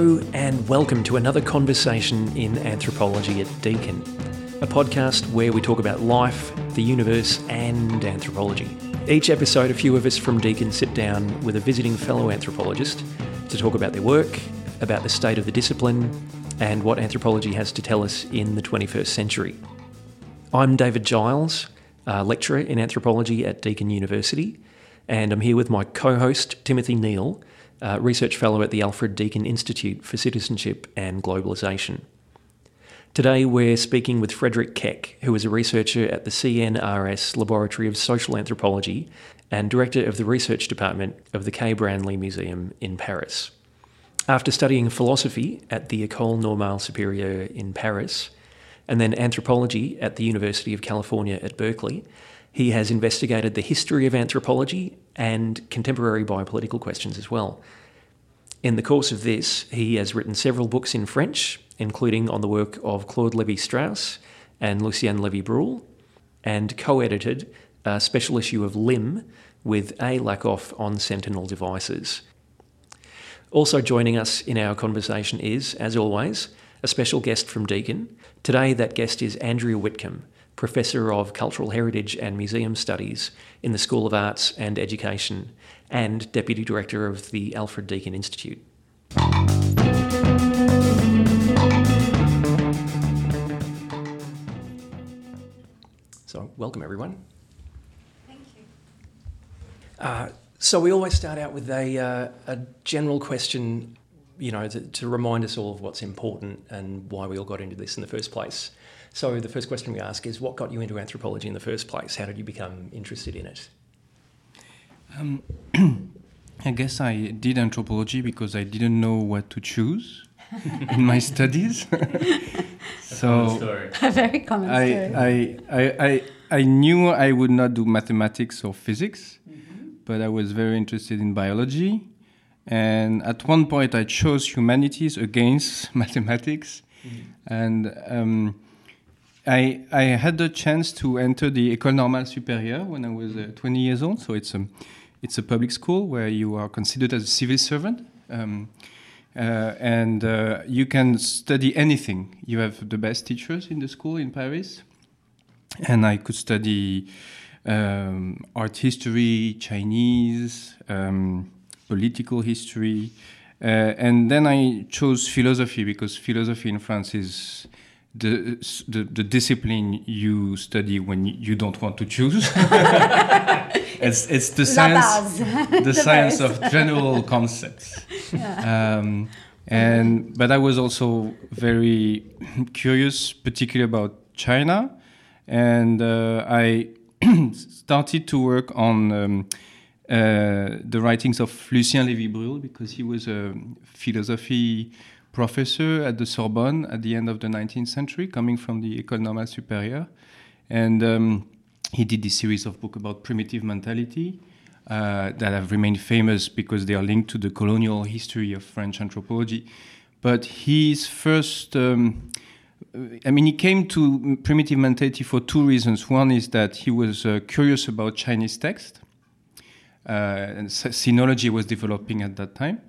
And welcome to another conversation in anthropology at Deakin, a podcast where we talk about life, the universe, and anthropology. Each episode, a few of us from Deakin sit down with a visiting fellow anthropologist to talk about their work, about the state of the discipline, and what anthropology has to tell us in the 21st century. I'm David Giles, a lecturer in anthropology at Deakin University, and I'm here with my co host, Timothy Neale uh, Research Fellow at the Alfred Deakin Institute for Citizenship and Globalisation. Today we're speaking with Frederick Keck, who is a researcher at the CNRS Laboratory of Social Anthropology and Director of the Research Department of the Quai Branly Museum in Paris. After studying philosophy at the École Normale Supérieure in Paris, and then anthropology at the University of California at Berkeley, he has investigated the history of anthropology and contemporary biopolitical questions as well. In the course of this, he has written several books in French, including on the work of Claude Lévi Strauss and Lucien Levy Bruhl, and co edited a special issue of Limn with A. Lakoff on Sentinel devices. Also joining us in our conversation is, as always, a special guest from Deakin. Today, that guest is Andrea Witcomb, Professor of Cultural Heritage and Museum Studies in the School of Arts and Education, and Deputy Director of the Alfred Deakin Institute. So, welcome everyone. Thank you. Uh, so, we always start out with a, uh, a general question, you know, to, to remind us all of what's important and why we all got into this in the first place. So the first question we ask is, what got you into anthropology in the first place? How did you become interested in it? Um, I guess I did anthropology because I didn't know what to choose in my studies. so a very common I, story. I, I, I, I knew I would not do mathematics or physics, mm-hmm. but I was very interested in biology. And at one point, I chose humanities against mathematics. Mm-hmm. And um, I, I had the chance to enter the École Normale Supérieure when I was uh, 20 years old. So it's a, it's a public school where you are considered as a civil servant. Um, uh, and uh, you can study anything. You have the best teachers in the school in Paris. And I could study um, art history, Chinese, um, political history. Uh, and then I chose philosophy because philosophy in France is the, the, the discipline you study when you don't want to choose. it's it's the science the, the science of general concepts. Yeah. Um, and but I was also very curious, particularly about China, and uh, I started to work on. Um, uh, the writings of Lucien Levy Bruhl because he was a philosophy professor at the Sorbonne at the end of the 19th century, coming from the École Normale Supérieure. And um, he did this series of books about primitive mentality uh, that have remained famous because they are linked to the colonial history of French anthropology. But his first, um, I mean, he came to primitive mentality for two reasons. One is that he was uh, curious about Chinese text, uh, and sinology was developing at that time.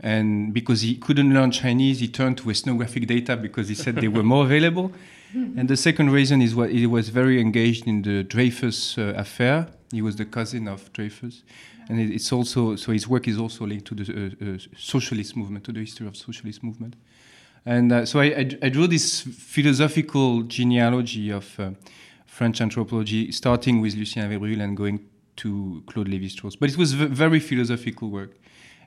And because he couldn't learn Chinese, he turned to ethnographic data because he said they were more available. And the second reason is what he was very engaged in the Dreyfus uh, affair. He was the cousin of Dreyfus, and it's also so his work is also linked to the uh, uh, socialist movement, to the history of socialist movement. And uh, so I, I, I, drew this philosophical genealogy of uh, French anthropology, starting with Lucien Levy and going to Claude Lévi-Strauss. But it was very philosophical work.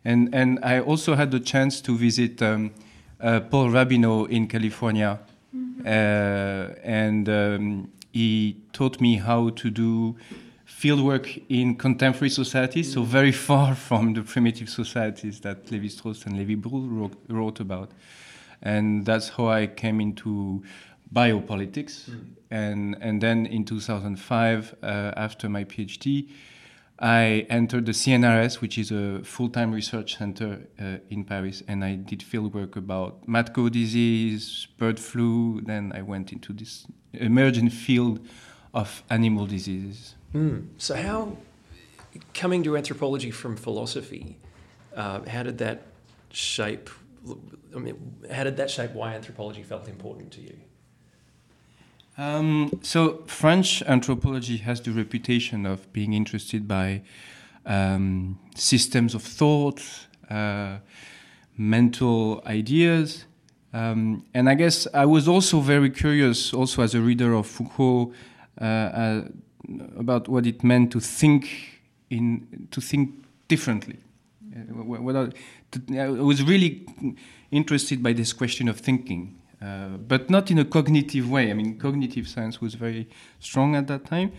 And, and I also had the chance to visit um, uh, Paul Rabinow in California. Mm-hmm. Uh, and um, he taught me how to do fieldwork in contemporary societies, mm-hmm. so very far from the primitive societies that Lévi-Strauss and Levi Bruhl wrote, wrote, about. And that's how I came into biopolitics. Mm-hmm. And, and then in 2005, uh, after my PhD, I entered the CNRS, which is a full-time research center uh, in Paris, and I did fieldwork about mad cow disease, bird flu. Then I went into this emerging field of animal diseases. Mm. So, how coming to anthropology from philosophy, uh, how did that shape I mean, how did that shape why anthropology felt important to you? Um, so French anthropology has the reputation of being interested by um, systems of thought, uh, mental ideas, um, and I guess I was also very curious, also as a reader of Foucault, uh, uh, about what it meant to think in to think differently. Uh, I was really interested by this question of thinking, uh, but not in a cognitive way. I mean, cognitive science was very strong at that time.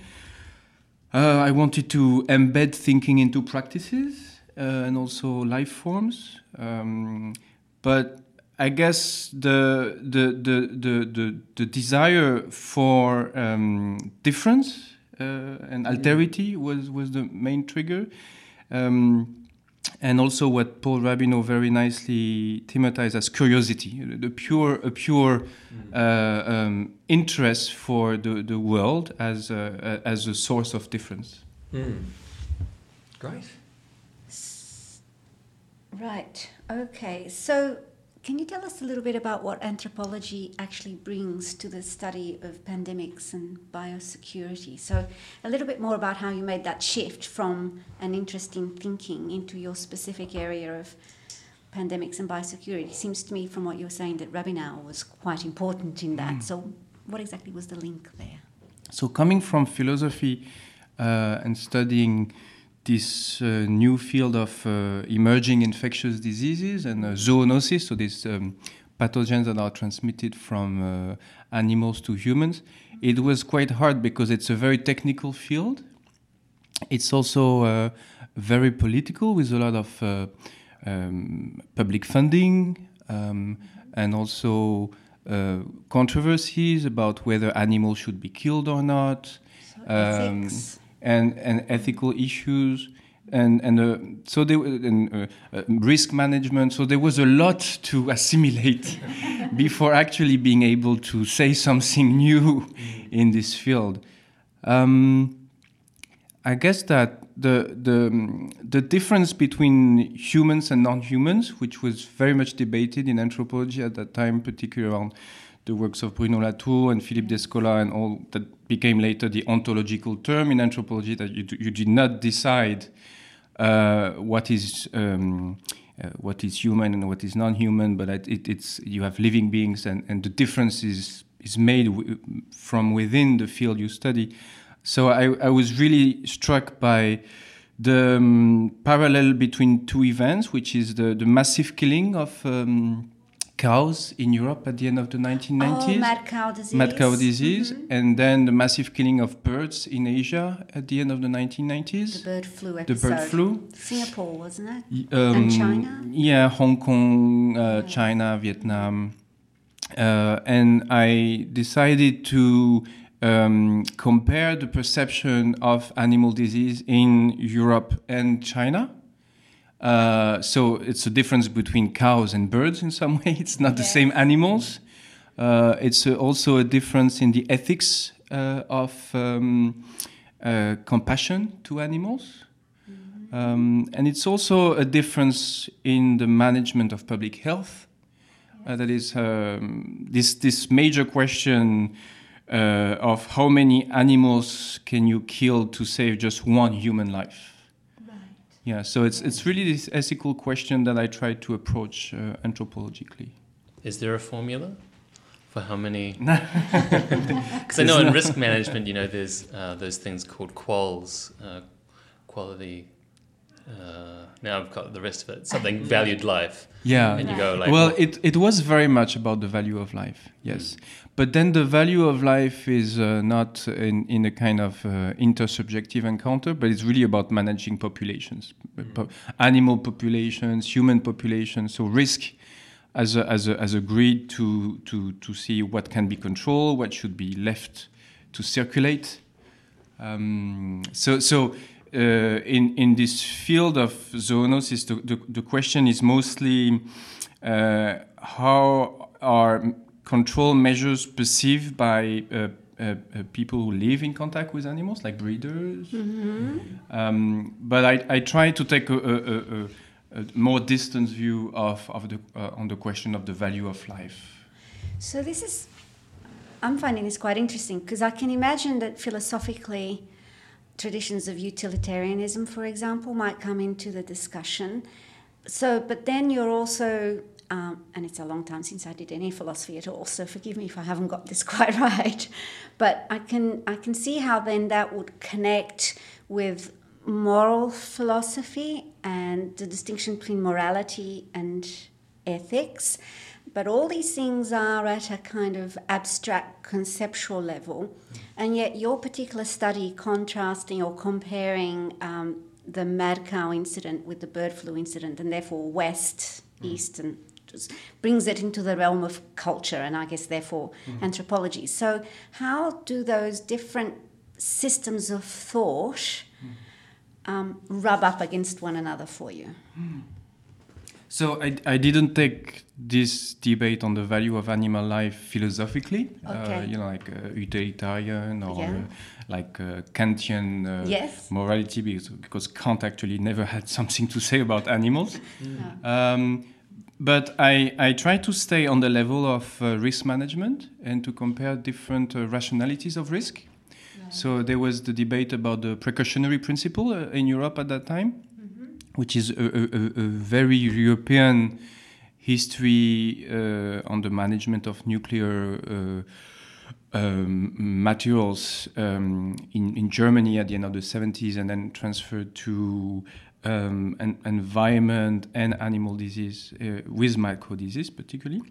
Uh, I wanted to embed thinking into practices uh, and also life forms, um, but I guess the the the the the, the desire for um, difference uh, and alterity was was the main trigger, um, and also what Paul Rabinow very nicely thematized as curiosity, the pure a pure mm. uh, um, interest for the the world as a, as a source of difference. Mm. Great. Right. Okay. So can you tell us a little bit about what anthropology actually brings to the study of pandemics and biosecurity? So, a little bit more about how you made that shift from an interest in thinking into your specific area of pandemics and biosecurity. It seems to me, from what you were saying, that Rabinow was quite important in that. Mm. So, what exactly was the link there? So, coming from philosophy uh, and studying this uh, new field of uh, emerging infectious diseases and uh, zoonosis, so these um, pathogens that are transmitted from uh, animals to humans. It was quite hard because it's a very technical field. It's also uh, very political with a lot of uh, um, public funding um, and also controversies about whether animals should be killed or not. So and, and ethical issues and and uh, so there and, uh, uh, risk management. So there was a lot to assimilate before actually being able to say something new in this field. Um, I guess that the the the difference between humans and non-humans, which was very much debated in anthropology at that time, particularly around the works of Bruno Latour and Philippe Descola and all that became later the ontological turn in anthropology that you, you did not decide uh, what is um, uh, what is human and what is non-human, but it, it's you have living beings and, and the difference is, is made from within the field you study. So I, I was really struck by the um, parallel between two events, which is the, the massive killing of um, cows in Europe at the end of the 1990s. Oh, mad cow disease. Mad cow disease. Mm-hmm. And then the massive killing of birds in Asia at the end of the 1990s. The bird flu episode. The bird flu. Singapore, wasn't it? Um, and China? Yeah, Hong Kong, uh, yeah. China, Vietnam. Uh, and I decided to um, compare the perception of animal disease in Europe and China uh, so it's a difference between cows and birds in some way. It's not the same animals. Uh, it's uh, also a difference in the ethics uh, of um, uh, compassion to animals. Mm-hmm. Um, and it's also a difference in the management of public health. that is um, this, this major question of how many animals can you kill to save just one human life. Yeah, so it's it's really this ethical question that I try to approach uh, anthropologically. Is there a formula for how many? Because I know in risk management, you know, there's uh, those things called QALYs, uh, quality. Uh, now I've got the rest of it. Something valued life. Yeah. And you go like. Well, it it was very much about the value of life. Yes. Mm. But then the value of life is uh, not in, in a kind of uh, intersubjective encounter, but it's really about managing populations, mm. po- animal populations, human populations. So risk as a, as a, as a grid to, to, to see what can be controlled, what should be left to circulate. Um, so so in, in this field of zoonosis, the, the, the question is mostly uh, how are control measures perceived by uh, uh, uh, people who live in contact with animals, like breeders. Mm-hmm. Um, but I, I, try to take a, a, a, a more distant view of, of the, uh, on the question of the value of life. So this is, I'm finding this quite interesting because I can imagine that philosophically, traditions of utilitarianism, for example, might come into the discussion. So, but then you're also, um, and it's a long time since I did any philosophy at all, so forgive me if I haven't got this quite right. But I can I can see how then that would connect with moral philosophy and the distinction between morality and ethics. But all these things are at a kind of abstract conceptual level, and yet your particular study contrasting or comparing um, the mad cow incident with the bird flu incident, and therefore West, East, and just brings it into the realm of culture and I guess therefore mm. anthropology. So, how do those different systems of thought um, rub up against one another for you? So I, I didn't take this debate on the value of animal life philosophically, uh, okay. uh, you know, like uh, utilitarian or yeah. uh, like uh, Kantian uh, yes. morality, because, because Kant actually never had something to say about animals. Mm. Um, but I, I try to stay on the level of risk management and to compare different rationalities of risk. So there was the debate about the precautionary principle uh, in Europe at that time. Which is a, a, a, very European history uh, on the management of nuclear uh, um, materials um, in, in Germany at the end of the 70s and then transferred to um, an environment and animal disease uh, with micro disease particularly.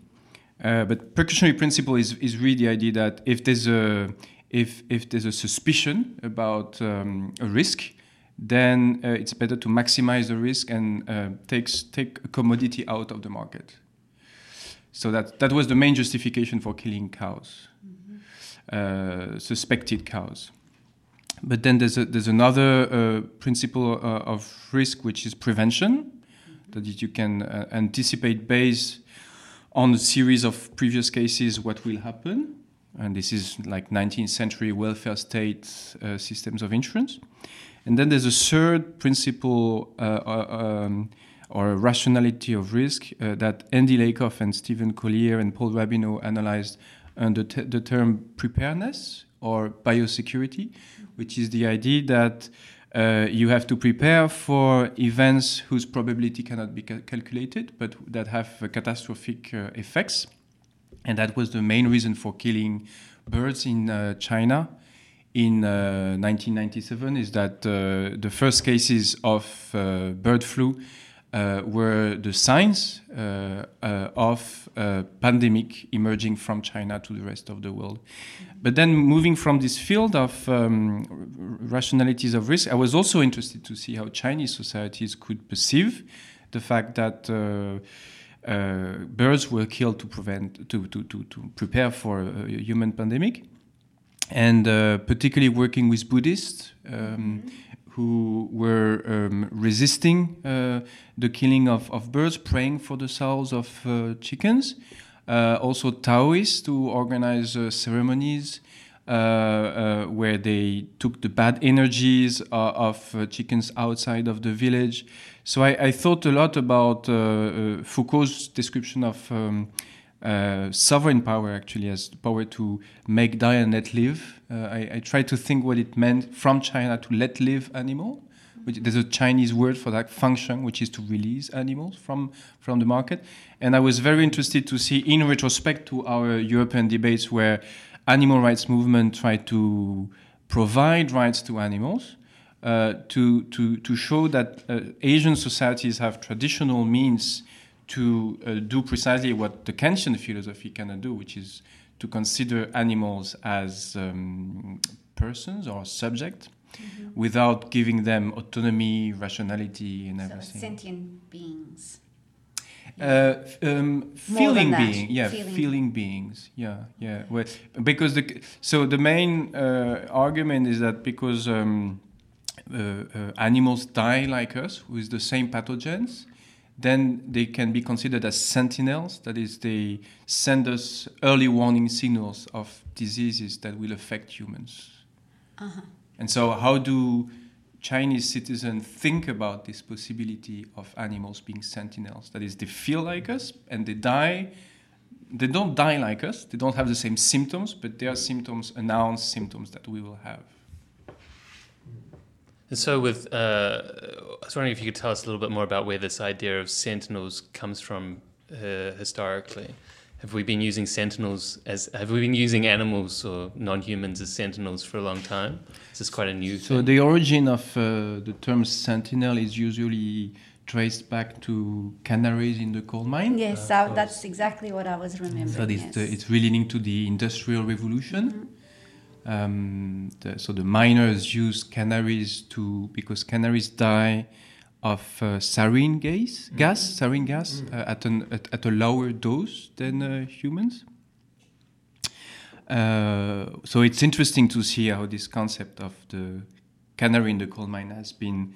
Uh, but precautionary principle is, is really the idea that if there's a if, if there's a suspicion about um, a risk, then uh, it's better to maximize the risk and uh, takes, take a commodity out of the market. So that, that was the main justification for killing cows, mm-hmm. uh, suspected cows. But then there's, a, there's another uh, principle uh, of risk, which is prevention, mm-hmm. that you can uh, anticipate based on a series of previous cases what will happen and this is like 19th century welfare state uh, systems of insurance. And then there's a third principle uh, uh um, or rationality of risk uh, that Andy Lakoff and Stephen Collier and Paul Rabinow analyzed under the term preparedness or biosecurity, which is the idea that uh, you have to prepare for events whose probability cannot be ca- calculated, but that have catastrophic uh, effects. And that was the main reason for killing birds in uh, China in uh, 1997 is that uh, the first cases of uh, bird flu uh, were the signs uh, of a pandemic emerging from China to the rest of the world. But then moving from this field of um, rationalities of risk, I was also interested to see how Chinese societies could perceive the fact that uh, birds were killed to prevent to, to, to, to prepare for a human pandemic and uh, particularly working with buddhists um, mm-hmm. who were um, resisting uh, the killing of, of birds praying for the souls of uh, chickens uh, also taoists who organize uh, ceremonies where they took the bad energies of chickens outside of the village so I, I, thought a lot about uh, uh, Foucault's description of um, uh, sovereign power, actually, as the power to make, die, and let live. Uh, I, I tried to think what it meant from China to let live animal. Which, there's a Chinese word for that function, which is to release animals from, from the market. And I was very interested to see, in retrospect to our European debates, where animal rights movement tried to provide rights to animals, uh, to, to, to show that uh, Asian societies have traditional means to uh, do precisely what the Kantian philosophy cannot do, which is to consider animals as um, persons or subject mm-hmm. without giving them autonomy, rationality, and everything. So sentient beings. Uh, um, feeling being, yeah, feeling. feeling. beings, yeah, yeah. Well, because the so the main uh, argument is that because um, uh, uh, animals die like us with the same pathogens, then they can be considered as sentinels. That is, they send us early warning signals of diseases that will affect humans. Uh-huh. And so, how do Chinese citizens think about this possibility of animals being sentinels. That is, they feel like us and they die. They don't die like us. They don't have the same symptoms, but their symptoms announce symptoms that we will have. And so, with uh, I was wondering if you could tell us a little bit more about where this idea of sentinels comes from uh, historically. Have we been using sentinels as have we been using animals or non-humans as sentinels for a long time? This is this quite a new So thing? the origin of uh, the term sentinel is usually traced back to canaries in the coal mine. Yes, that, that's exactly what I was remembering. So it's, yes. the, it's really linked to the industrial revolution. Um, the, so the miners use canaries to because canaries die of uh, sarin gas, gas, sarin gas uh, at, an, at, at a lower dose than uh, humans. Uh, so it's interesting to see how this concept of the canary in the coal mine has been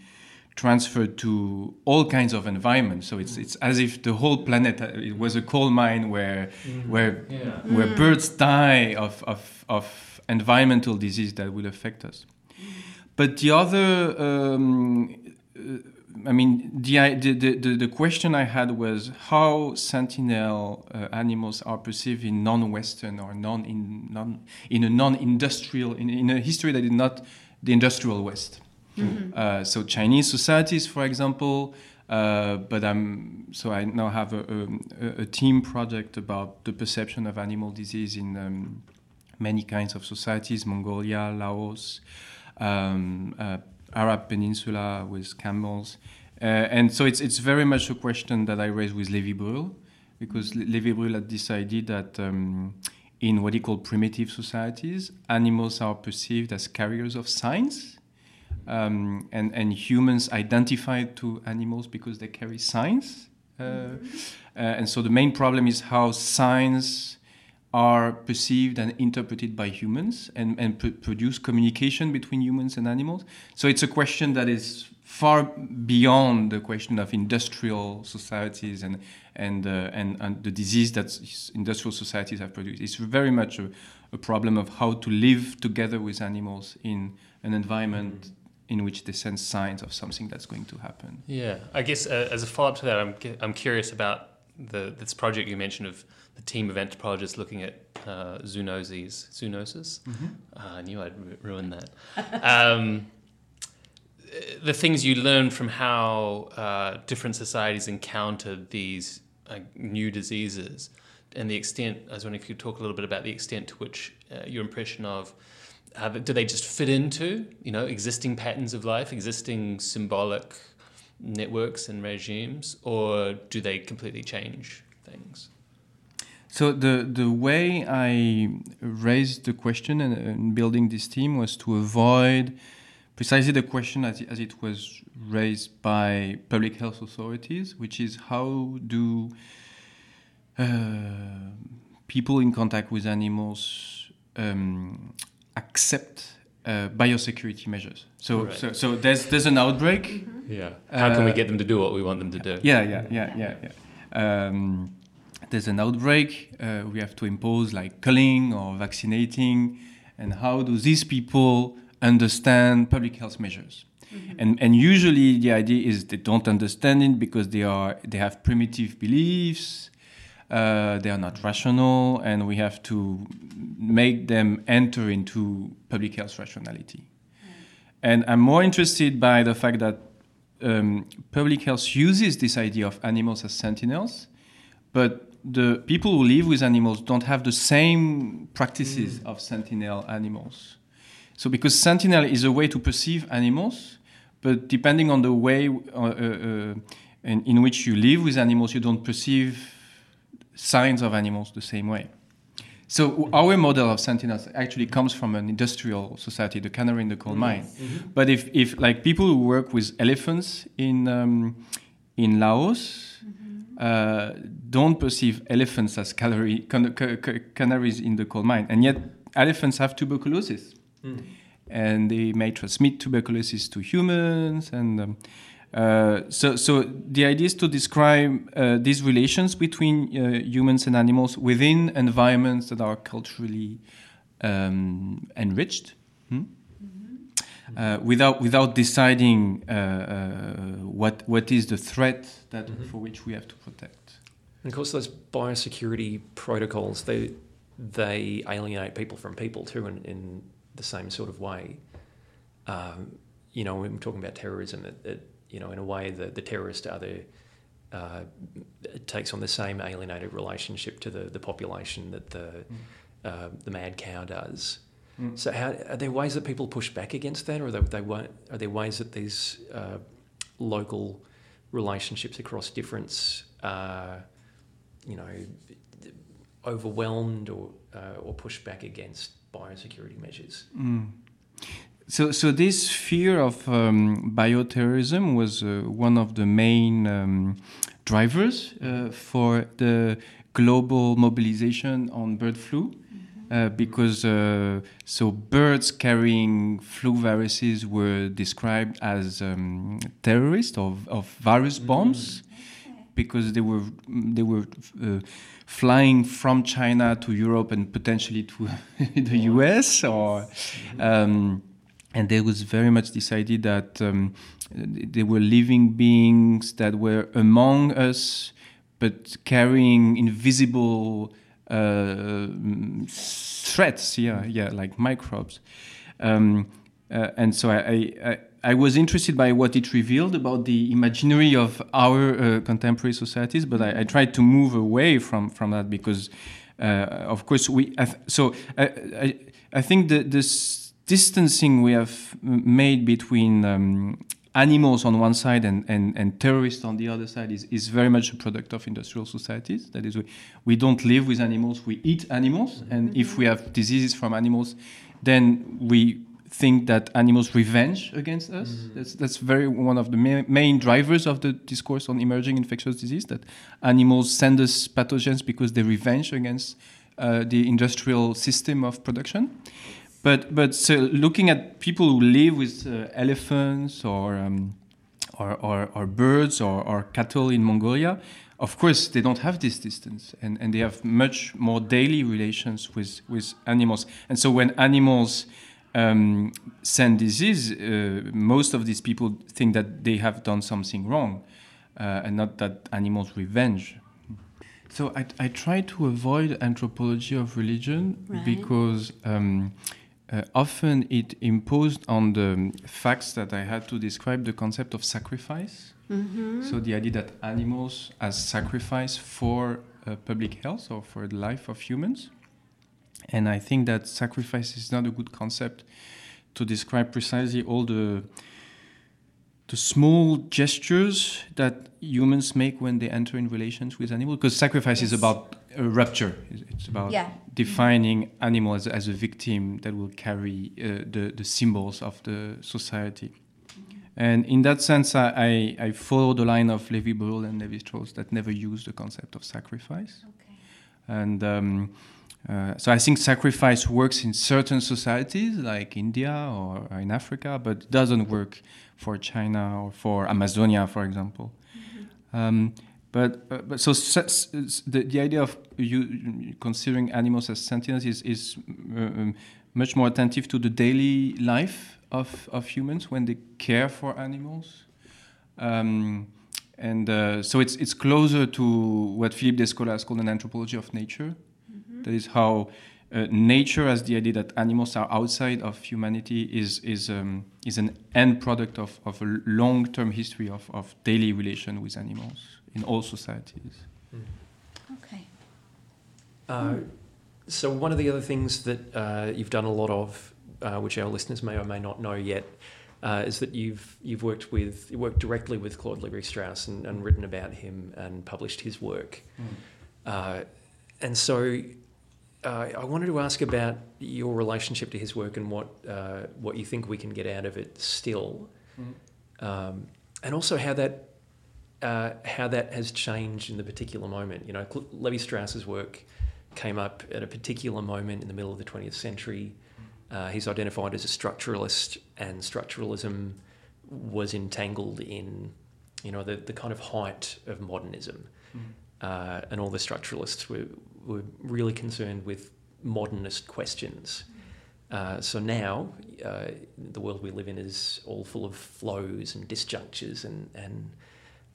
transferred to all kinds of environments. So it's it's as if the whole planet uh, it was a coal mine where where where birds die of, of of environmental disease that will affect us. But the other, um, uh, I mean, the, the, the, the- question I had was how sentinel uh, animals are perceived in non-Western or non in non in a non-industrial in, in a history that is not the industrial West. Uh, so Chinese societies, for example. Uh, but I'm so I now have a, a, a team project about the perception of animal disease in um, many kinds of societies: Mongolia, Laos, um, uh, Arab Peninsula with camels, uh, and so it's it's very much a question that I raised with Levi Brühl, because Le- Levi Brühl had this idea that. Um, in what he called primitive societies, animals are perceived as carriers of signs, um, and, and humans identify to animals because they carry signs. Uh, uh, and so the main problem is how signs are perceived and interpreted by humans and, and pr- produce communication between humans and animals. So it's a question that is far beyond the question of industrial societies and, and, uh, and, and the disease that industrial societies have produced. It's very much a, a problem of how to live together with animals in an environment in which they sense signs of something that's going to happen. Yeah, I guess uh, as a follow up to that, I'm I'm curious about the this project you mentioned of the team of anthropologists looking at uh, zoonoses, zoonosis. Ah, I knew I'd ru- ruin that. um, the things you learn from how uh, different societies encountered these uh, new diseases and the extent. I was wondering if you could talk a little bit about the extent to which uh, your impression of uh, do they just fit into you know existing patterns of life, existing symbolic networks and regimes, or do they completely change things? So the the way I raised the question and, and building this team was to avoid precisely the question as it, as it was raised by public health authorities, which is how do uh, people in contact with animals um, accept uh, biosecurity measures? So, Right. so so there's there's an outbreak. Yeah. How can we Uh, get them to do what we want them to do? Yeah, yeah, yeah, yeah, yeah. Um, there's an outbreak. Uh, we have to impose like culling or vaccinating, and how do these people understand public health measures? And and usually the idea is they don't understand it because they are they have primitive beliefs. Uh, they are not rational, and we have to make them enter into public health rationality. And I'm more interested by the fact that um, public health uses this idea of animals as sentinels, but the people who live with animals don't have the same practices of sentinel animals. So, because sentinel is a way to perceive animals, but depending on the way uh, uh, uh, in, in which you live with animals, you don't perceive signs of animals the same way. So our model of sentinels actually comes from an industrial society, the canary in the coal mine. But if, if like people who work with elephants in um, in Laos uh, don't perceive elephants as calorie, can, ca- ca- canaries in the coal mine, and yet elephants have tuberculosis, and they may transmit tuberculosis to humans, and um, uh, so so the idea is to describe uh, these relations between uh, humans and animals within environments that are culturally um, enriched. Hmm? Uh, without without deciding uh, uh, what what is the threat that Mhm. for which we have to protect. And of course, those biosecurity protocols they they alienate people from people too, in, in the same sort of way. Um, you know, when we're talking about terrorism, it, it you know, in a way, the the terrorist are the uh, it takes on the same alienated relationship to the, the population that the uh, the mad cow does. Mm. So, how, are there ways that people push back against that, or are there, they won't, are there ways that these uh, local relationships across difference are, you know, overwhelmed or uh, or pushed back against biosecurity measures? Mm. So, so this fear of um, bioterrorism was uh, one of the main um, drivers uh, for the global mobilization on bird flu. Uh, because uh, so birds carrying flu viruses were described as um, terrorists of, of virus bombs because they were they were uh, flying from China to Europe and potentially to the US or um, and there was very much decided that um, they were living beings that were among us but carrying invisible uh, threats yeah yeah like microbes um, uh, and so I, I, I was interested by what it revealed about the imaginary of our uh, contemporary societies, but I, I, tried to move away from, from that because, uh, of course, we. so I, I, I think that this distancing we have made between um, animals on one side and, and, and terrorists on the other side is, is very much a product of industrial societies. That is, we, we don't live with animals, we eat animals, and if we have diseases from animals, then we think that animals revenge against us. Mm. That's that's very one of the ma main drivers of the discourse on emerging infectious disease. That animals send us pathogens because they revenge against uh, the industrial system of production. But but so looking at people who live with uh, elephants or, um, or, or or birds or, or cattle in Mongolia. Of course, they don't have this distance, and, and they have much more daily relations with, with animals. And so, when animals um, send disease, uh, most of these people think that they have done something wrong uh, and not that animals revenge. So I, I try to avoid anthropology of religion Right. because um, uh, often it imposed on the facts that I had to describe the concept of sacrifice. Mm-hmm. So the idea that animals as sacrifice for uh, public health or for the life of humans. And I think that sacrifice is not a good concept to describe precisely all the the small gestures that humans make when they enter in relations with animals. Because sacrifice is about a rupture. It's- about Yeah. defining animal as, as a victim that will carry uh, the, the symbols of the society. And in that sense, I, I, I follow the line of Levi Bruhl and Levi Strauss that never use the concept of sacrifice. Okay. And um, uh, so I think sacrifice works in certain societies like India or in Africa, but doesn't work for China or for Amazonia, for example. Um, but, uh, but so s- s- the, the idea of you considering animals as sentients is, is uh, um, much more attentive to the daily life of, of humans when they care for animals. Um, and uh, so it's, it's closer to what Philippe Descola has called an anthropology of nature. That is how uh, nature, as the idea that animals are outside of humanity, is is um, is an end product of, of a long term history of, of daily relation with animals in all societies. Okay. Uh, so one of the other things that uh, you've done a lot of, uh, which our listeners may or may not know yet, uh, is that you've you've worked with you worked directly with Claude Levi Strauss and, and written about him and published his work. Uh, and so uh, I wanted to ask about your relationship to his work and what uh, what you think we can get out of it still, um, and also how that uh, how that has changed in the particular moment. You know, Levi Strauss's work came up at a particular moment in the middle of the 20th century. Uh, he's identified as a structuralist, and structuralism was entangled in, you know, the, the kind of height of modernism. Uh, and all the structuralists were, were really concerned with modernist questions. Uh, so now, uh, the world we live in is all full of flows and disjunctures and, and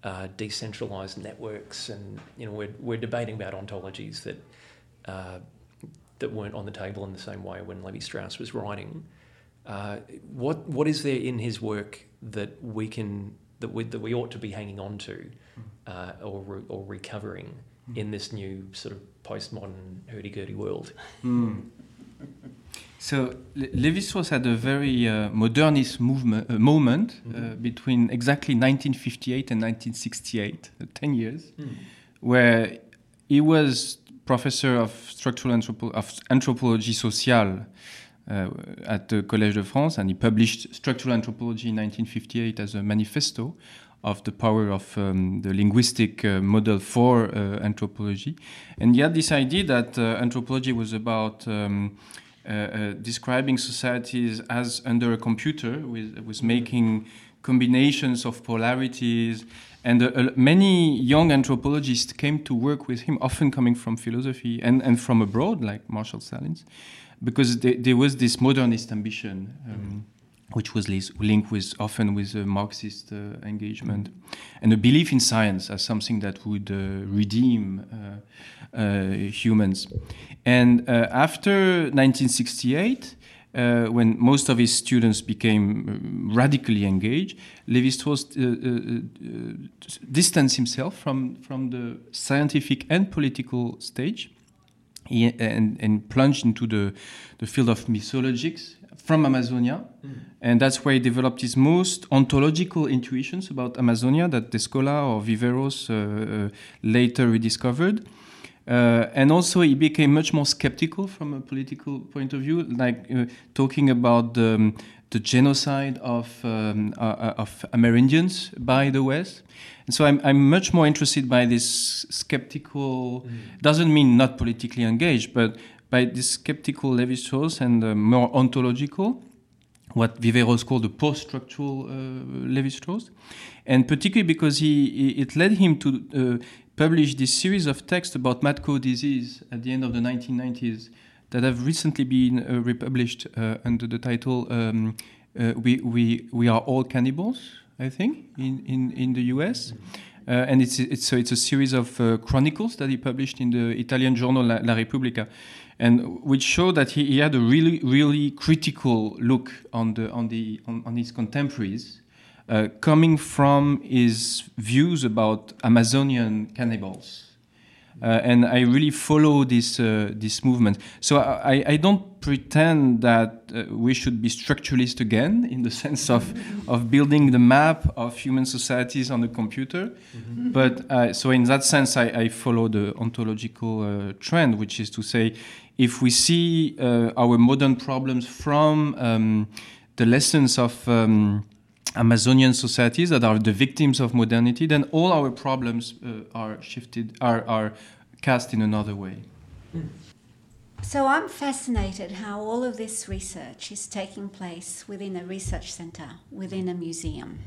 uh, decentralized networks, and you know we're, we're debating about ontologies that uh, that weren't on the table in the same way when Levi Strauss was writing. Uh, what what is there in his work that we can that we, that we ought to be hanging on to uh, or re, or recovering in this new sort of postmodern hurdy-gurdy world? Mm. So Lévi-Strauss had a very uh, modernist movement, uh, moment mm -hmm. between exactly 1958 and 1968, uh, 10 years, mm. where he was professor of structural anthropo of anthropology sociale uh, at the Collège de France, and he published Structural Anthropology in 1958 as a manifesto of the power of um, the linguistic uh, model for uh, anthropology. And he had this idea that uh, anthropology was about um, uh, uh, describing societies as under a computer, with, making combinations of polarities. And uh, many young anthropologists came to work with him, often coming from philosophy and, and from abroad, like Marshall Sahlins, because there was this modernist ambition. Um, which was linked with often with a Marxist uh, engagement, and a belief in science as something that would uh, redeem uh, uh humans. And uh, after 1968, uh, when most of his students became radically engaged, Lévi-Strauss distanced himself from, from the scientific and political stage and, and plunged into the, the field of mythologics from Amazonia. Mm. And that's where he developed his most ontological intuitions about Amazonia that Descola or Viveiros uh, uh, later rediscovered. Uh, and also, he became much more skeptical from a political point of view, like uh, talking about the, um, the genocide of, um, uh, uh, of Amerindians by the West. And so I'm, I'm much more interested by this skeptical, mm. doesn't mean not politically engaged, but by this skeptical Lévi-Strauss and uh, more ontological, what Viveiros called the post-structural uh, Lévi-Strauss, and particularly because he, he, it led him to uh, publish this series of texts about mad cow disease at the end of the 1990s that have recently been uh, republished uh, under the title um, uh, we, we, we Are All Cannibals, I think, in, in, in the US. Uh, and it's, it's, so it's a series of uh, chronicles that he published in the Italian journal La, La Repubblica and which showed that he, he, had a really, really critical look on, the, on, the, on, on his contemporaries, uh, coming from his views about Amazonian cannibals. Uh, and I really follow this uh, this movement. So I, I don't pretend that uh, we should be structuralist again in the sense of of building the map of human societies on the computer. Mm-hmm. But uh, so in that sense, I, I follow the ontological uh, trend, which is to say, if we see uh, our modern problems from um, the lessons of um, Amazonian societies that are the victims of modernity, then all our problems uh, are shifted, are, are cast in another way. So I'm fascinated how all of this research is taking place within a research centre, within a museum.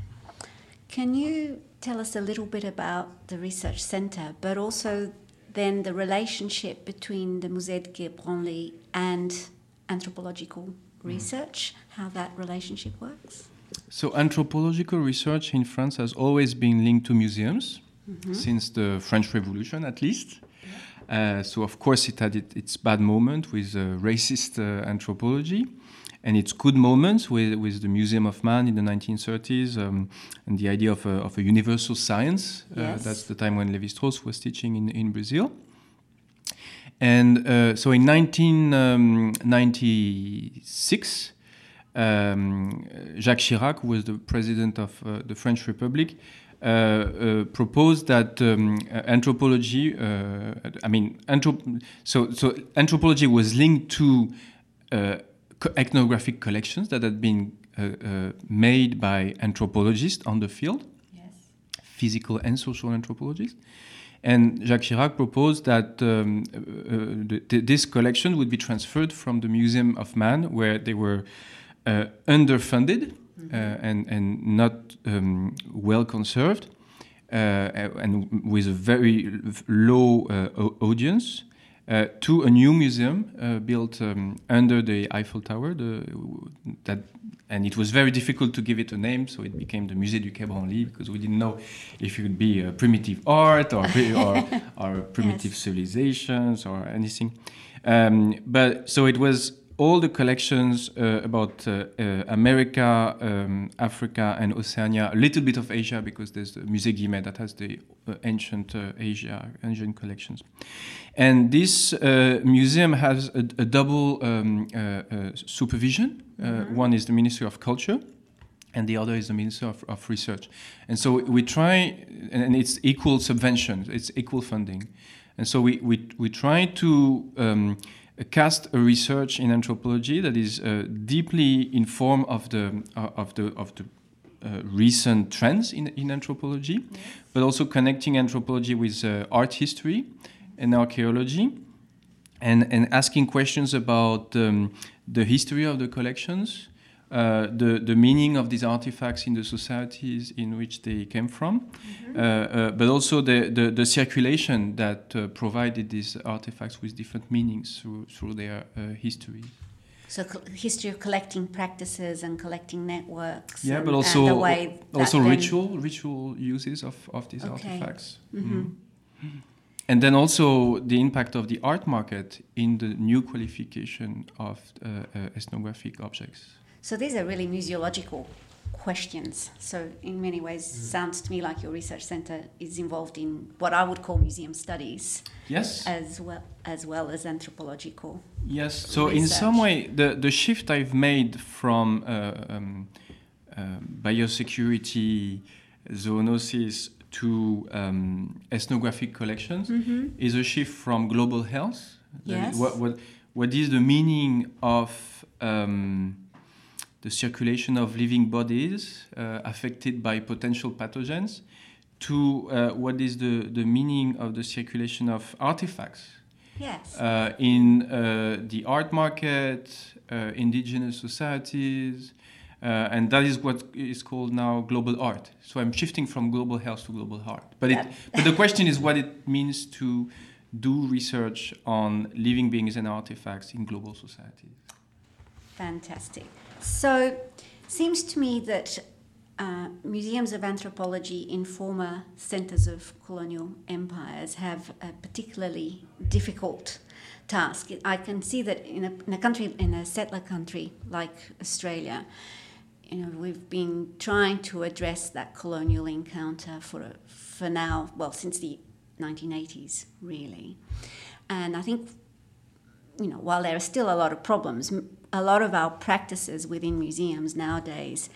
Can you tell us a little bit about the research centre, but also then the relationship between the Musée de Branly and anthropological mm. research, how that relationship works? So, anthropological research in France has always been linked to museums mm-hmm. since the French Revolution, at least. Uh, so, of course, it had it, its bad moment with uh, racist uh, anthropology and its good moments with, with the Museum of Man in the 1930s um, and the idea of a, of a universal science. Uh, that's the time when Levi Strauss was teaching in, in Brazil. And uh, so in 1996, um, Jacques Chirac, who was the president of uh, the French Republic, uh, uh, proposed that um, anthropology, uh, I mean, anthrop- so, so anthropology was linked to ethnographic collections that had been uh, uh, made by anthropologists on the field, yes. physical and social anthropologists. And Jacques Chirac proposed that um, uh, the, this collection would be transferred from the Museum of Man, where they were uh, underfunded mm-hmm. uh, and, and not um, well conserved, uh, and with a very low audience, uh, to a new museum uh, built um, under the Eiffel Tower. The, that, and it was very difficult to give it a name, so it became the Musée du Quai Branly because we didn't know if it would be primitive art or, or, or primitive yes. civilizations or anything. Um, but so it was all the collections uh, about uh, uh, America, um, Africa, and Oceania, a little bit of Asia because there's the Musée Guimet that has the uh, ancient uh, Asia, ancient collections. And this uh, museum has a, a double um, supervision. Mm-hmm. One is the Ministry of Culture, and the other is the Minister of, of Research. And so we try, and it's equal subvention, it's equal funding. And so we, we, we try to um, cast a research in anthropology that is uh, deeply informed of the uh, of the of the uh, recent trends in, in anthropology, but also connecting anthropology with uh, art history and archaeology, and and asking questions about um, the history of the collections, uh, the, the meaning of these artifacts in the societies in which they came from, mm-hmm. uh, uh, but also the, the, the circulation that uh, provided these artifacts with different meanings through, through their uh, history. So, history of collecting practices and collecting networks. Yeah, and, but also also ritual ritual uses of, of these okay. artifacts. Mm-hmm. Mm-hmm. And then also the impact of the art market in the new qualification of ethnographic objects. So these are really museological questions. So in many ways, mm. sounds to me like your research center is involved in what I would call museum studies. Yes. As well as well as anthropological. Yes. So research. in some way, the the shift I've made from uh, um, uh, biosecurity, zoonosis to um, ethnographic collections mm-hmm. is a shift from global health. Yes. What, what, what is the meaning of um, the circulation of living bodies uh, affected by potential pathogens to uh, what is the, the meaning of the circulation of artifacts yes. Uh, in uh, the art market, uh, indigenous societies, uh, and that is what is called now global art. So I'm shifting from global health to global art. But, it, but the question is what it means to do research on living beings and artifacts in global societies. Fantastic. So, seems to me that uh, museums of anthropology in former centres of colonial empires have a particularly difficult task. I can see that in a, in a country, in a settler country like Australia, you know, we've been trying to address that colonial encounter for for now, well, since the 1980s, really. And I think, you know, while there are still a lot of problems, a lot of our practices within museums nowadays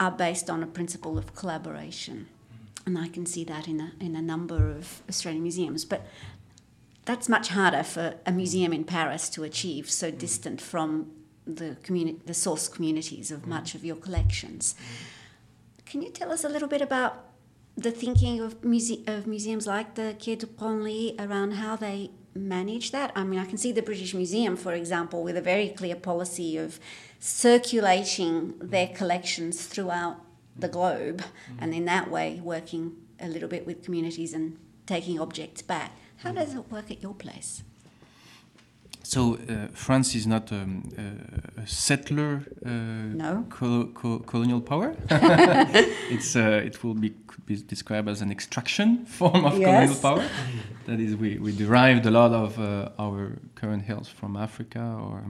are based on a principle of collaboration. And I can see that in a, in a number of Australian museums. But that's much harder for a museum in Paris to achieve, so mm. distant from the, communi- the source communities of mm. much of your collections. Can you tell us a little bit about the thinking of, muse- of museums like the Quai du Branly around how they manage that? I mean, I can see the British Museum, for example, with a very clear policy of circulating their collections throughout the globe, mm-hmm. and in that way working a little bit with communities and taking objects back. How mm-hmm. does it work at your place? So uh, France is not um, uh, a settler uh, no. co co colonial power. it's uh, it will be could be described as an extraction form of yes. colonial power. that is, we, we derived a lot of uh, our current health from Africa or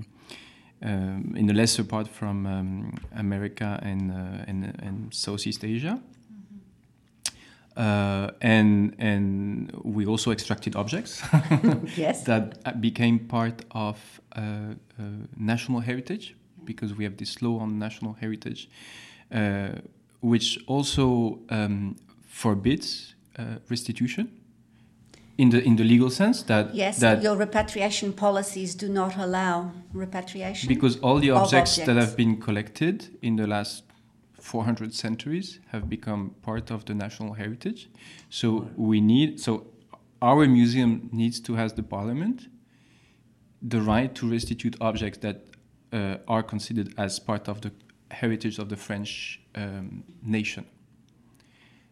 um, in the lesser part from um, America and, uh, and, and Southeast Asia. Uh, and and we also extracted objects yes. that became part of uh, uh, national heritage because we have this law on national heritage, uh, which also um, forbids uh, restitution in the in the legal sense that yes that your repatriation policies do not allow repatriation because all the objects, objects, that have been collected in the last 400 centuries have become part of the national heritage. So we need so our museum needs to have the parliament the right to restitute objects that uh, are considered as part of the heritage of the French um, nation.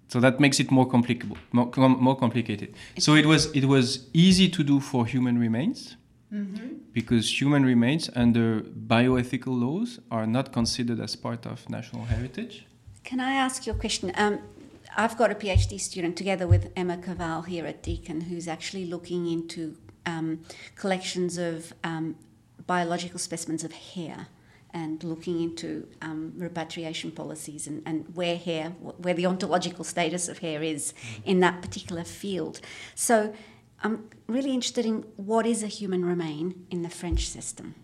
So that makes it more complicated. More, com- more complicated. So it was it was easy to do for human remains because human remains under bioethical laws are not considered as part of national heritage. Can I ask you a question? Um, I've got a PhD student together with Emma Kowal here at Deakin who's actually looking into um, collections of um, biological specimens of hair and looking into um, repatriation policies and, and where hair, where the ontological status of hair is in that particular field. So I'm really interested in what is a human remain in the French system.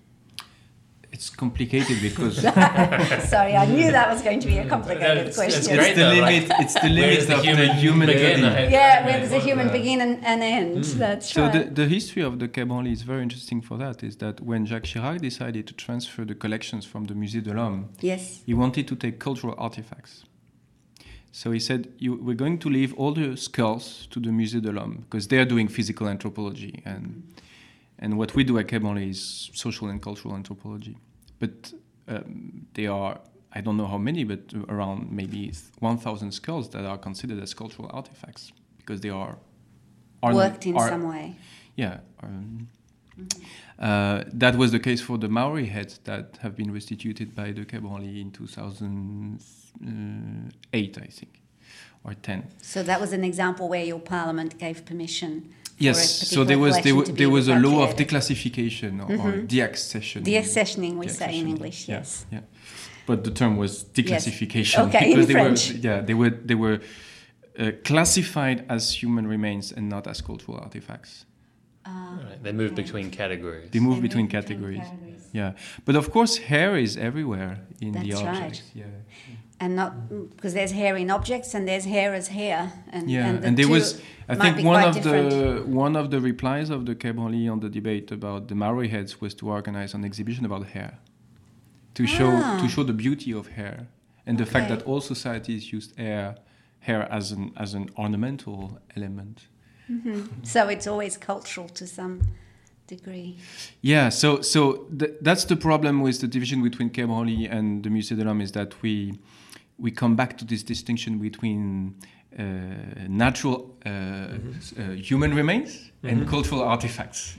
It's complicated because Sorry, I knew that was going to be a complicated That's- question. it's great the though, like, limit. it's the limit does the of human the human begin? body. Yeah, where does a human begin and, and end? Mm. That's true. So right. the, the history of the Quai Branly is very interesting for that. Is that when Jacques Chirac decided to transfer the collections from the Musée de l'Homme, yes. he wanted to take cultural artifacts. So he said, We're going to leave all the skulls to the Musée de l'Homme because they're doing physical anthropology. And, and what we do at Quai is social and cultural anthropology. But um, there are, I don't know how many, but around maybe 1,000 skulls that are considered as cultural artifacts because they are. are Worked in are, some way. Yeah. Um, mm-hmm. uh, that was the case for the Maori heads that have been restituted by the Quai in 2000 eight, I think, or ten. So that was an example where your parliament gave permission. Yes, so there was there, there was a law of declassification or, mm-hmm. or deaccessioning. Deaccessioning, we say in English. Yes. Yeah, but the term was declassification yes. okay, because in they French. were yeah they were they were uh, classified as human remains and not as cultural artifacts. Uh, right. They move between categories. They move, they between, move categories. between, categories. Yeah, but of course, hair is everywhere in That's the objects. Right. Yeah. And not because there's hair in objects and there's hair as hair. And, yeah, and, and, there was, I think, one of different. the one of the replies of the Branly on the debate about the Maori heads was to organize an exhibition about hair, to show Ah. to show the beauty of hair and the fact that all societies used hair hair as an as an ornamental element. So it's always cultural to some degree. Yeah, so so th- that's the problem with the division between Quai and the Musée de l'Homme is that we we come back to this distinction between uh, natural uh, s- uh, human remains and cultural artifacts.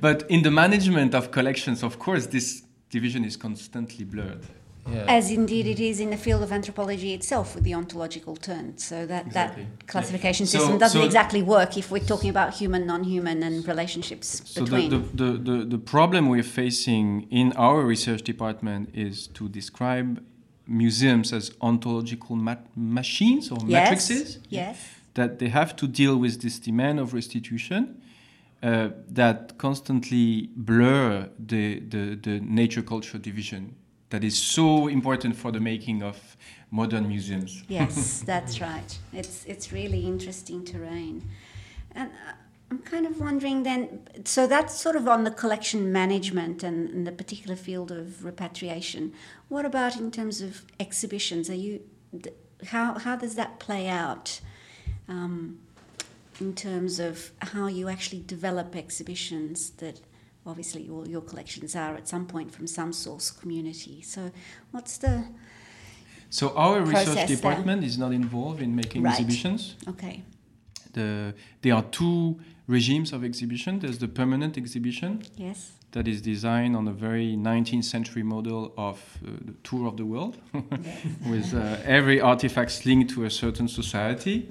But in the management of collections, of course, this division is constantly blurred. Yeah. As indeed it is in the field of anthropology itself with the ontological turn. So that, Exactly. that classification So- system doesn't so- exactly work if we're talking about human, non human, and relationships So the, between. the, the, the, the problem we're facing in our research department is to describe museums as ontological ma- machines or yes. matrices. Yes. that they have to deal with this demand of restitution uh, that constantly blur the, the, the nature culture division that is so important for the making of modern museums. Yes, that's right. It's it's really interesting terrain, and uh, I'm kind of wondering then. So that's sort of on the collection management and, and the particular field of repatriation. What about in terms of exhibitions? Are you how how does that play out? Um, in terms of how you actually develop exhibitions that obviously all your collections are at some point from some source community. So what's the So our research department is not involved in making Right. exhibitions. okay. The, there are two regimes of exhibition. There's the permanent exhibition Yes. that is designed on a very 19th century model of uh, the tour of the world, with uh, every artifact linked to a certain society.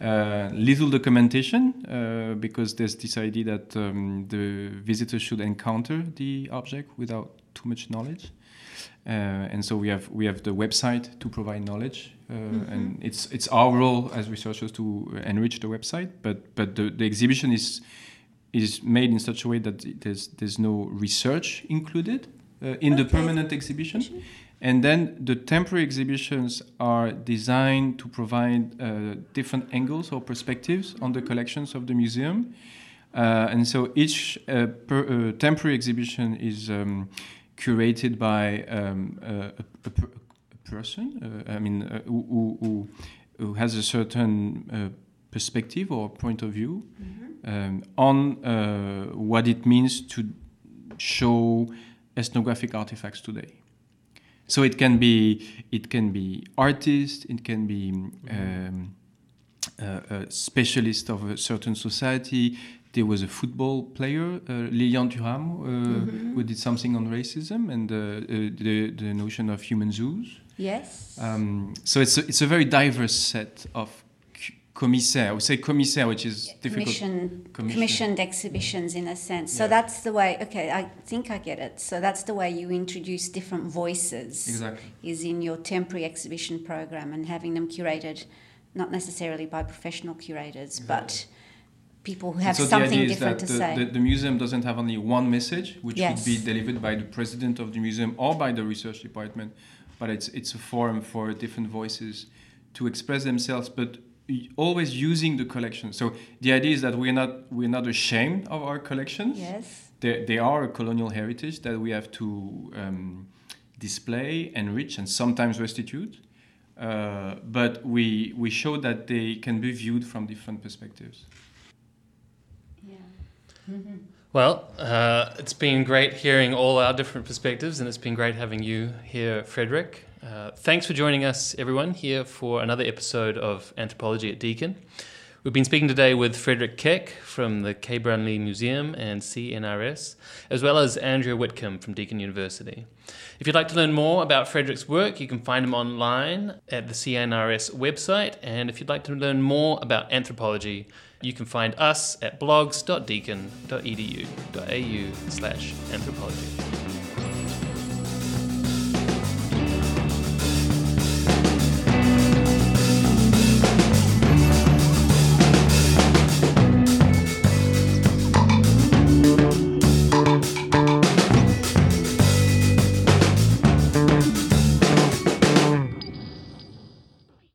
Uh, little documentation uh, because there's this idea that um, the visitor should encounter the object without too much knowledge. Uh, and so we have we have the website to provide knowledge, uh, and it's it's our role as researchers to enrich the website. But but the, the exhibition is is made in such a way that there's there's no research included uh, in the permanent exhibition. And then the temporary exhibitions are designed to provide uh, different angles or perspectives on the collections of the museum. Uh, and so each uh, per, uh, temporary exhibition is um, curated by um, a, a, a person, uh, I mean, uh, who, who, who- has a certain uh, perspective or point of view um, on uh, what it means to show ethnographic artifacts today. So it can be it can be artists, it can be um, a specialist of a certain society. There was a football player, uh, Lilian Thuram, uh, mm-hmm. who did something on racism and uh, the, the notion of human zoos. Yes. Um, so it's a, it's a very diverse set of commissaire. I would say commissaire, which is difficult. Commission, commissioned exhibitions in a sense. So yeah. that's the way. Okay, I think I get it. So that's the way you introduce different voices. Exactly. Is in your temporary exhibition program and having them curated, not necessarily by professional curators, exactly. but people who have so something different to the, say. The, the, museum doesn't have only one message, which yes. would be delivered by the president of the museum or by the research department, but it's it's a forum for different voices to express themselves, but always using the collection. So the idea is that we're not we're not ashamed of our collections. Yes, they, they are a colonial heritage that we have to um, display, enrich, and sometimes restitute. Uh, but we we show that they can be viewed from different perspectives. Yeah. Mm-hmm. Well, uh, it's been great hearing all our different perspectives, and it's been great having you here, Frederick. Uh, thanks for joining us, everyone, here for another episode of Anthropology at Deakin. We've been speaking today with Frederick Keck from the Quai Branly Museum and CNRS, as well as Andrea Witcomb from Deakin University. If you'd like to learn more about Frederick's work, you can find him online at the CNRS website. And if you'd like to learn more about anthropology, you can find us at blogs.deakin.edu.au slash anthropology.